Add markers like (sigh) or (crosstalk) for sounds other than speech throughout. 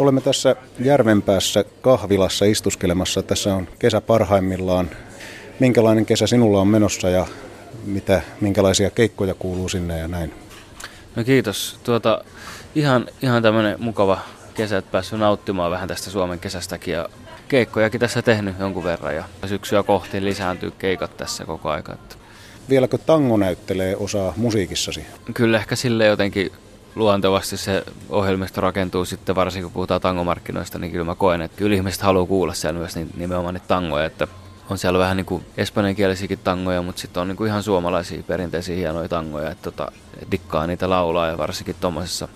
Olemme tässä Järvenpäässä kahvilassa istuskelemassa. Tässä on kesä parhaimmillaan. Minkälainen kesä sinulla on menossa ja mitä, minkälaisia keikkoja kuuluu sinne ja näin? No kiitos. Tuota, ihan, ihan tämmöinen mukava kesä, että päässyt nauttimaan vähän tästä Suomen kesästäkin ja keikkojakin tässä tehnyt jonkun verran ja syksyä kohti lisääntyy keikat tässä koko aika. Että Vieläkö tango näyttelee osaa musiikissasi? Kyllä ehkä sille jotenkin luontevasti se ohjelmisto rakentuu sitten, varsinkin kun puhutaan tangomarkkinoista, niin kyllä mä koen, että kyllä ihmiset haluaa kuulla siellä myös niin, nimenomaan niitä tangoja, että on siellä vähän niin kuin espanjankielisiäkin tangoja, mutta sitten on niin kuin ihan suomalaisia perinteisiä hienoja tangoja, että tota, dikkaa niitä laulaa ja varsinkin tuommoisessa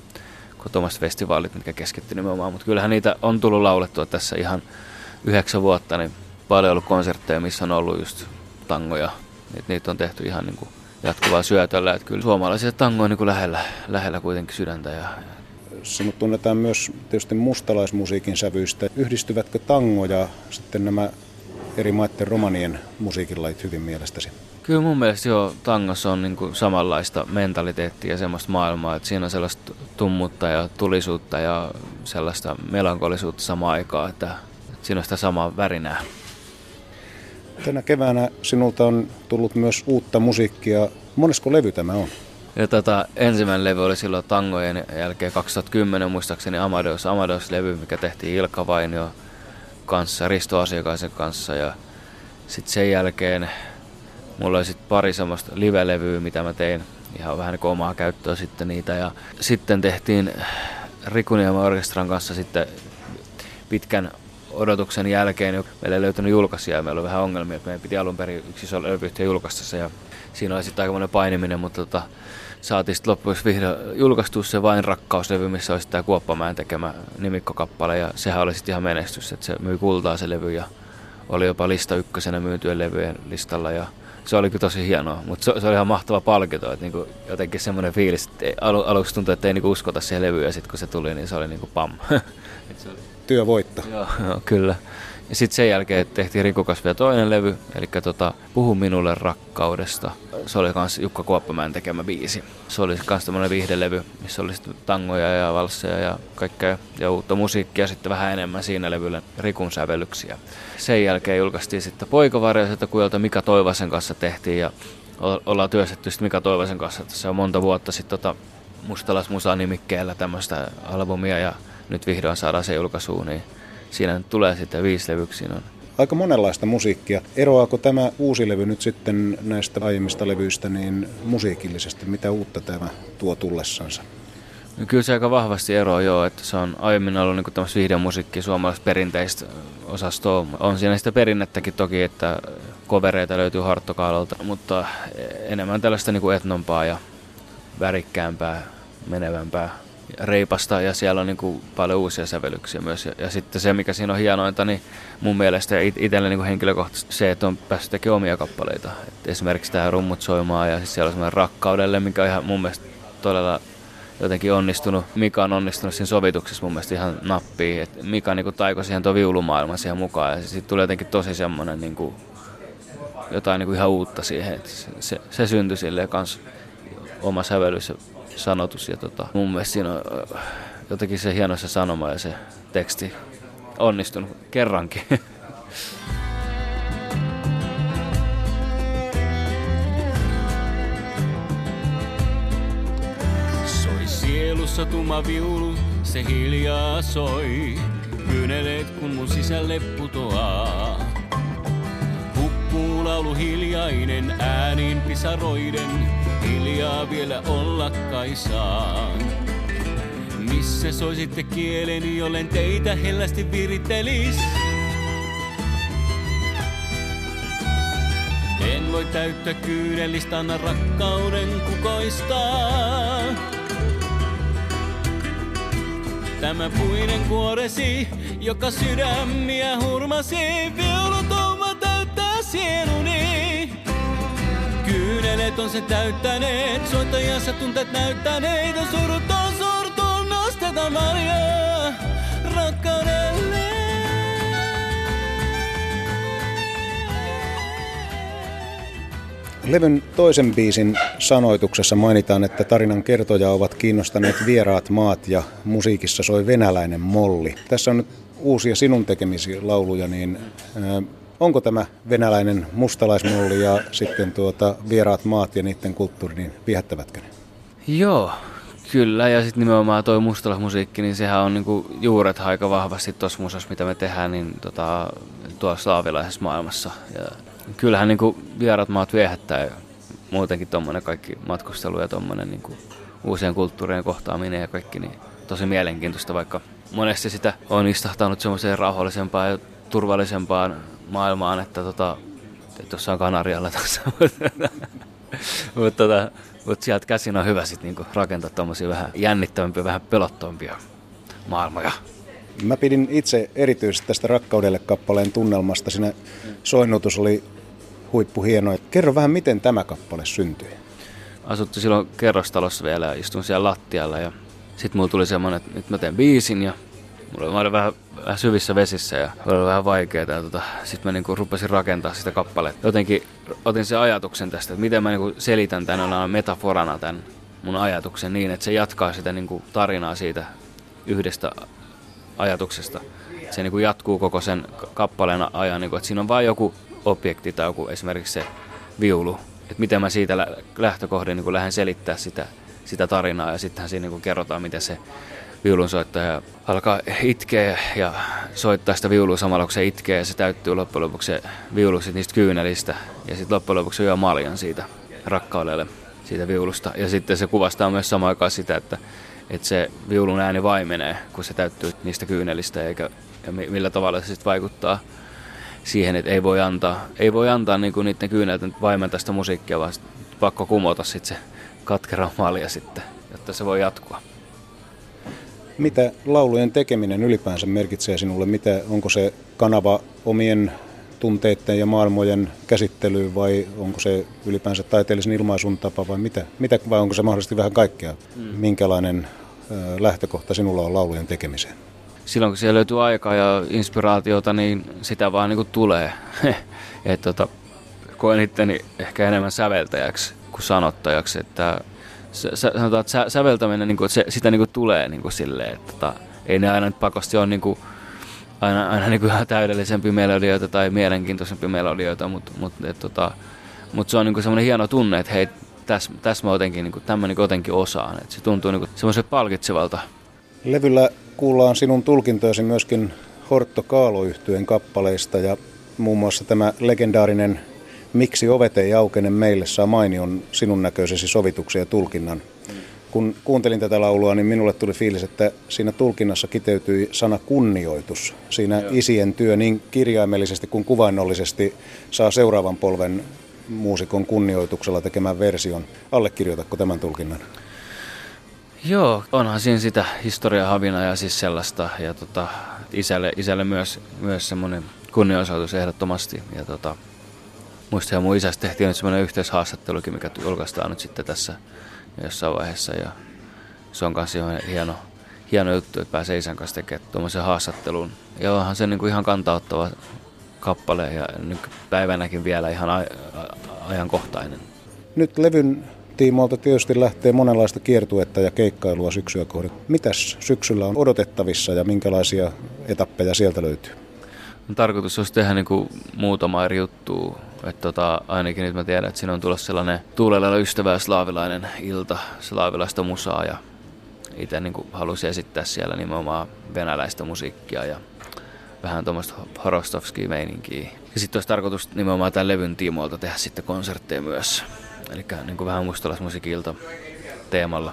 kun festivaalit, mitkä keskittyy nimenomaan, mutta kyllähän niitä on tullut laulettua tässä ihan yhdeksän vuotta, niin paljon ollut konsertteja, missä on ollut just tangoja, niitä, niitä on tehty ihan niin kuin jatkuvaa syötöllä, että kyllä suomalaisia tango on niin lähellä, lähellä kuitenkin sydäntä ja, Sinut tunnetaan myös tietysti mustalaismusiikin sävyistä. Yhdistyvätkö tango ja sitten nämä eri maiden romanien musiikinlajit hyvin mielestäsi? Kyllä mun mielestä joo, tangossa on niin samanlaista mentaliteettia ja semmoista maailmaa, että siinä on sellaista tummutta ja tulisuutta ja sellaista melankolisuutta samaan aikaan, että, että siinä on sitä samaa värinää. Tänä keväänä sinulta on tullut myös uutta musiikkia. Monesko levy tämä on? Ja tota, ensimmäinen levy oli silloin tangojen jälkeen 2010 muistaakseni Amadeus, Amadeus-levy, mikä tehtiin Ilkka Vainio kanssa, Risto Asiakaisen kanssa ja sitten sen jälkeen mulla oli sitten pari semmoista live-levyä, mitä mä tein ihan vähän niin omaa käyttöä sitten niitä ja sitten tehtiin Rikuniemen orkestran kanssa sitten pitkän odotuksen jälkeen meillä ei löytynyt julkaisija ja meillä oli vähän ongelmia, että meidän piti alun perin yksi iso levyyhtiö julkaista se ja siinä oli sitten aika painiminen, mutta tota, saatiin sitten loppujen vihdoin julkaistu se Vain rakkauslevy, missä olisi tämä Kuoppamäen tekemä nimikkokappale ja sehän oli sitten ihan menestys, että se myi kultaa se levy ja oli jopa lista ykkösenä myytyjen levyjen listalla ja se oli kyllä tosi hienoa, mutta se, se oli ihan mahtava palkinto, että niinku jotenkin semmoinen fiilis, että ei, alu, aluksi tuntui, että ei niinku uskota siihen levyyn ja sitten kun se tuli, niin se oli niinku pam. se (laughs) oli... Työvoitto. Joo, joo, kyllä. Ja sitten sen jälkeen tehtiin Rikukas vielä toinen levy, eli tota, Puhu minulle rakkaudesta. Se oli myös Jukka Kuoppamäen tekemä biisi. Se oli myös tämmöinen viihdelevy, missä oli sitten tangoja ja valsseja ja kaikkea ja uutta musiikkia sitten vähän enemmän siinä levyllä Rikun sävellyksiä. Sen jälkeen julkaistiin sitten Poikavarjoiselta kujelta Mika Toivasen kanssa tehtiin ja ollaan työstetty sitten Mika Toivasen kanssa se on monta vuotta sitten tota Mustalasmusa nimikkeellä tämmöistä albumia ja nyt vihdoin saadaan se julkaisuun, niin siinä nyt tulee sitten viisi levyksi. On. Aika monenlaista musiikkia. Eroaako tämä uusi levy nyt sitten näistä aiemmista levyistä niin musiikillisesti? Mitä uutta tämä tuo tullessansa? No kyllä se aika vahvasti eroaa joo, että se on aiemmin ollut niin tämmöistä videomusiikkia, suomalaista perinteistä osastoa. On siinä sitä perinnettäkin toki, että kovereita löytyy harttokaalolta, mutta enemmän tällaista niin etnompaa ja värikkäämpää, menevämpää reipasta ja siellä on niin kuin paljon uusia sävellyksiä myös. Ja, ja sitten se, mikä siinä on hienointa, niin mun mielestä it- itselle niin henkilökohtaisesti se, että on päässyt tekemään omia kappaleita. Et esimerkiksi tämä rummut soimaan ja siis siellä on semmoinen rakkaudelle, mikä on ihan mun mielestä todella jotenkin onnistunut. Mika on onnistunut siinä sovituksessa mun mielestä ihan nappiin. Et Mika niin kuin taiko siihen tuon viulumaailman siihen mukaan ja sitten tuli jotenkin tosi semmoinen niin kuin, jotain niin kuin ihan uutta siihen. Et se, se, se syntyi silleen kans oma sävellys sanotus. Ja tota, mun mielestä siinä on jotenkin se hieno se sanoma ja se teksti onnistunut kerrankin. (laughs) Soi sielussa tumma viulu, se hiljaa soi. Kyyneleet kun mun sisälle putoaa. Hukkuu laulu hiljainen äänin pisaroiden, hiljaa vielä olla kai saan. Missä soisitte kieleni, jollen teitä hellästi virittelis? En voi täyttää kyydellistä, anna rakkauden kukoistaa. Tämä puinen kuoresi, joka sydämiä hurmasi, viulutoma täyttää sieluni. Kyyneleet on se täyttäneet, soittajassa tunteet näyttäneet, ja surut on surtuun nosteta marjaa rakkaudelle. Levyn toisen biisin sanoituksessa mainitaan, että tarinan kertoja ovat kiinnostaneet vieraat maat ja musiikissa soi venäläinen molli. Tässä on nyt uusia sinun tekemisiä lauluja, niin onko tämä venäläinen mustalaismolli ja sitten tuota vieraat maat ja niiden kulttuuri, niin viehättävätkö ne? Joo, kyllä. Ja sitten nimenomaan toi mustalaismusiikki, niin sehän on niinku juuret aika vahvasti tuossa musassa, mitä me tehdään, niin tota, tuossa slaavilaisessa maailmassa. Ja kyllähän niinku vieraat maat viehättää ja muutenkin tuommoinen kaikki matkustelu ja tuommoinen niinku uusien kulttuurien kohtaaminen ja kaikki, niin tosi mielenkiintoista, vaikka monesti sitä on istahtanut semmoiseen rauhallisempaan ja turvallisempaan maailmaan, että tota, tuossa on Kanarialla tässä. (laughs) mutta tota, mut sieltä käsin on hyvä sit niinku rakentaa tommosia vähän jännittävämpiä, vähän pelottompia maailmoja. Mä pidin itse erityisesti tästä Rakkaudelle kappaleen tunnelmasta. Siinä soinnutus oli huippu hieno. Kerro vähän, miten tämä kappale syntyi. Asuttiin silloin kerrostalossa vielä ja istun siellä lattialla ja sitten mulla tuli semmoinen, että nyt mä teen biisin ja mulla oli vähän, vähän syvissä vesissä ja oli vähän vaikeaa. Tota, sitten mä niinku rupesin rakentaa sitä kappaletta. Jotenkin otin sen ajatuksen tästä, että miten mä niinku selitän tämän metaforana tämän mun ajatuksen niin, että se jatkaa sitä niinku tarinaa siitä yhdestä ajatuksesta. Se niinku jatkuu koko sen kappaleen ajan, niinku, että siinä on vain joku objekti tai joku esimerkiksi se viulu. Että miten mä siitä lähtökohdin niin lähden selittää sitä, sitä tarinaa ja sittenhän siinä niin kerrotaan, miten se viulunsoittaja alkaa itkeä ja soittaa sitä viulua samalla, kun se itkee ja se täyttyy loppujen lopuksi se viulu niistä kyynelistä ja sitten loppujen lopuksi se maljan siitä rakkaudelle siitä viulusta. Ja sitten se kuvastaa myös samaan aikaan sitä, että, että se viulun ääni vaimenee, kun se täyttyy niistä kyynelistä eikä, ja millä tavalla se sitten vaikuttaa siihen, että ei voi antaa, ei voi antaa niinku niiden kyynelten vaimentaa sitä musiikkia, vaan pakko kumota sitten se katkera malja sitten, jotta se voi jatkua. Mitä laulujen tekeminen ylipäänsä merkitsee sinulle? Mitä, onko se kanava omien tunteiden ja maailmojen käsittelyyn vai onko se ylipäänsä taiteellisen ilmaisun tapa vai mitä, mitä vai onko se mahdollisesti vähän kaikkea? Mm. Minkälainen lähtökohta sinulla on laulujen tekemiseen? Silloin kun siellä löytyy aikaa ja inspiraatiota, niin sitä vaan niin kuin tulee. (laughs) Et tota, koen itteni ehkä enemmän säveltäjäksi kuin sanottajaksi, että sanotaan, että sä, säveltäminen, niin kuin, se, sitä niin kuin tulee niin kuin silleen, että tota, ei ne aina nyt pakosti ole niin kuin, aina, aina niin kuin ihan (laughs) täydellisempiä melodioita tai mielenkiintoisempia melodioita, mutta mut, tota, mut se on niin semmoinen hieno tunne, että hei, tässä täs mä jotenkin, niin kuin, tämän niin jotenkin osaan. että se tuntuu niin semmoiselta palkitsevalta. Levyllä kuullaan sinun tulkintojasi myöskin Hortto kaalo kappaleista ja muun muassa tämä legendaarinen Miksi ovet ei aukene meille saa mainion sinun näköisesi sovituksen ja tulkinnan. Kun kuuntelin tätä laulua, niin minulle tuli fiilis, että siinä tulkinnassa kiteytyi sana kunnioitus. Siinä Joo. isien työ niin kirjaimellisesti kuin kuvainnollisesti saa seuraavan polven muusikon kunnioituksella tekemään version. Allekirjoitatko tämän tulkinnan? Joo, onhan siinä sitä historiahavina ja siis sellaista. Ja tota, isälle, isälle myös, myös semmoinen kunnioitus ehdottomasti. Ja tota, muistan, mun isästä tehtiin nyt semmoinen yhteishaastattelukin, mikä julkaistaan nyt sitten tässä jossain vaiheessa. Ja se on kanssa hieno, hieno juttu, että pääsee isän kanssa tekemään tuommoisen haastattelun. Ja onhan se niin kuin ihan kantauttava kappale ja päivänäkin vielä ihan ajankohtainen. Nyt levyn tiimoilta tietysti lähtee monenlaista kiertuetta ja keikkailua syksyä kohden. Mitäs syksyllä on odotettavissa ja minkälaisia etappeja sieltä löytyy? Tarkoitus olisi tehdä niin kuin muutama eri juttu. Että tota, ainakin nyt mä tiedän, että siinä on tulossa sellainen tuulella ystävä slaavilainen ilta, slaavilaista musaa ja itse niin halusin esittää siellä nimenomaan venäläistä musiikkia ja vähän tuommoista horostovskia meininkiä. Ja sitten olisi tarkoitus nimenomaan tämän levyn tiimoilta tehdä sitten konsertteja myös. Eli niin vähän mustalaismusiikilta teemalla.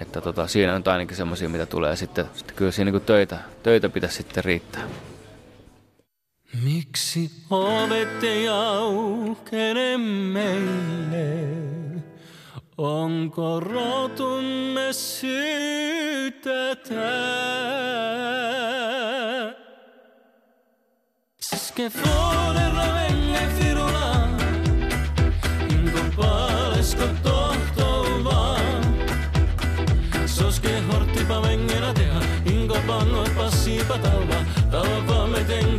Että tota, siinä on ainakin semmoisia, mitä tulee. Sitten, sitten kyllä siinä niin töitä, töitä pitäisi sitten riittää. Miksi ovet ei aukene meille? Onko rotumme syytä Che fuori ravenne firula In compare scotto va Soske horti pa vengera teha. In copango e passi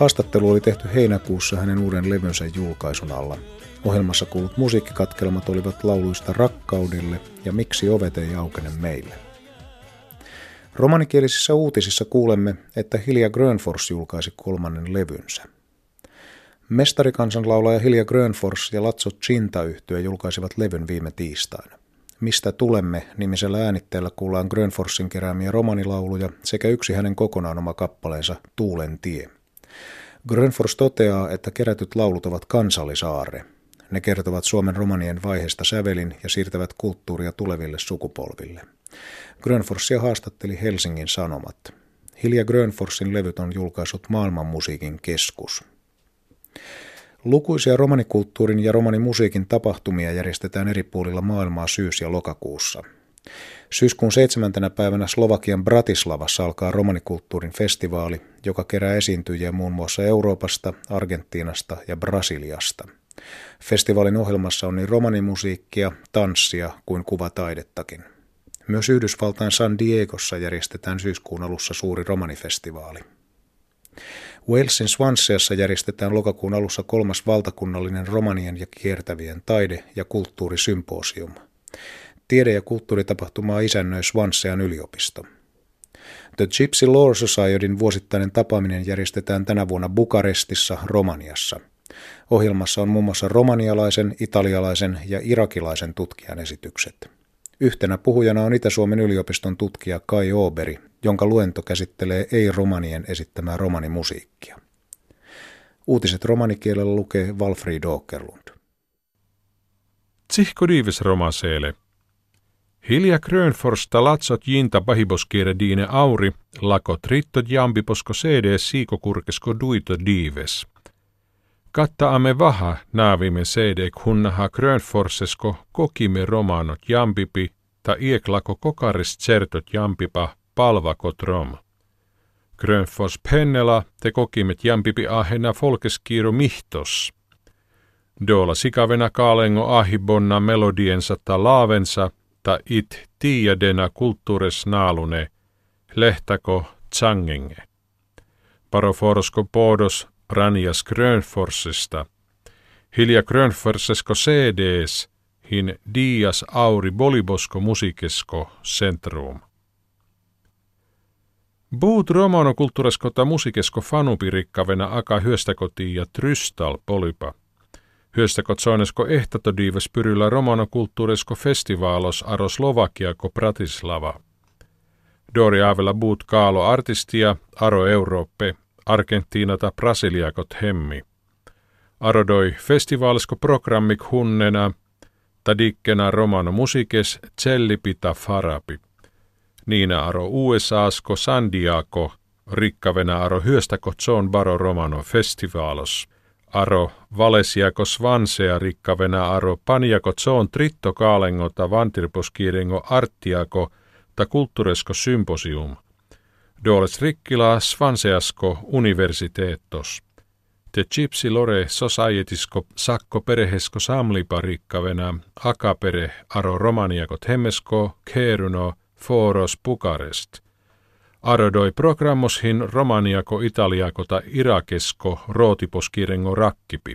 Haastattelu oli tehty heinäkuussa hänen uuden levynsä julkaisun alla. Ohjelmassa kuulut musiikkikatkelmat olivat lauluista rakkaudelle ja miksi ovet ei aukene meille. Romanikielisissä uutisissa kuulemme, että Hilja Grönfors julkaisi kolmannen levynsä. Mestarikansanlaulaja Hilja Grönfors ja Latso Chinta yhtye julkaisivat levyn viime tiistaina. Mistä tulemme nimisellä äänitteellä kuullaan Grönforsin keräämiä romanilauluja sekä yksi hänen kokonaan oma kappaleensa Tuulen tie. Grönfors toteaa, että kerätyt laulut ovat kansallisaarre. Ne kertovat Suomen romanien vaiheesta sävelin ja siirtävät kulttuuria tuleville sukupolville. Grönforsia haastatteli Helsingin Sanomat. Hilja Grönforsin levyt on julkaissut Maailmanmusiikin keskus. Lukuisia romanikulttuurin ja romanimusiikin tapahtumia järjestetään eri puolilla maailmaa syys- ja lokakuussa. Syyskuun seitsemäntenä päivänä Slovakian Bratislavassa alkaa romanikulttuurin festivaali, joka kerää esiintyjiä muun muassa Euroopasta, Argentiinasta ja Brasiliasta. Festivaalin ohjelmassa on niin romanimusiikkia, tanssia kuin kuvataidettakin. Myös Yhdysvaltain San Diegossa järjestetään syyskuun alussa suuri romanifestivaali. Walesin Swanseassa järjestetään lokakuun alussa kolmas valtakunnallinen romanien ja kiertävien taide- ja kulttuurisymposium. Tiede- ja kulttuuritapahtumaa isännöi Swansean yliopisto. The Gypsy Law Societyn vuosittainen tapaaminen järjestetään tänä vuonna Bukarestissa, Romaniassa. Ohjelmassa on muun muassa romanialaisen, italialaisen ja irakilaisen tutkijan esitykset. Yhtenä puhujana on Itä-Suomen yliopiston tutkija Kai Oberi, jonka luento käsittelee ei-romanien esittämää romanimusiikkia. Uutiset romanikielellä lukee Walfried Åkerlund. Tsihko diivis romaseele. Hilja Grönforsta latsot jinta pahiboskiere diine auri, lako trittot jambiposko cd siikokurkesko duito diives. Katta ame vaha naavime cd kunnaha Grönforsesko kokime romanot jambipi, ta ieklako kokaris certot jampipa palvakotrom. Grönfors pennela te kokimet jampipi ahena folkeskiiro mihtos. Dola sikavena kaalengo ahibonna melodiensa ta laavensa, ta it tiiadena kulttuures naalune, lehtako tsangenge. Paroforosko podos ranias Grönforsista, hilja Grönforsesko CDs, hin dias auri bolibosko musikesko centrum. Buut romanokulttuureskota musikesko fanupirikkavena aka hyöstäkoti ja trystal polypa. Hyöstäkot soinesko ehtatodiivas pyryllä romanokulttuuresko festivaalos aro Slovakiako Bratislava. Dori avella buut kaalo artistia aro Eurooppe, Argentiinata Brasiliakot hemmi. Arodoi festivaalisko programmik hunnena, tadikkena romano musikes cellipita farapi. Niina aro USAsko San Diego, rikkavena aro hyöstäko John Baro Romano Festivalos. Aro Valesiako Svansea rikkavena aro Paniako John Tritto Kaalengota Vantirposkiirengo Artiako ta kulttuuresko symposium. Doles rikkila Svanseasko universiteettos. Te Gypsy Lore Societisko sakko perehesko samlipa rikkavena akapere aro romaniakot hemmesko keruno Foros Bukarest. Arodoi programmoshin romaniako italiakota irakesko rootiposkirengo rakkipi.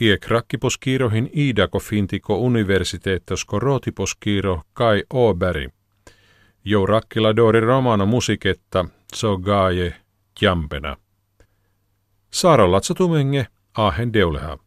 Iek rakkiposkiirohin iidako fintiko universiteettosko rootiposkiiro Kai Oberi. Jo rakkila dori romano musiketta so gaaje jampena. Saara Latsatumenge, Ahen Deuleha.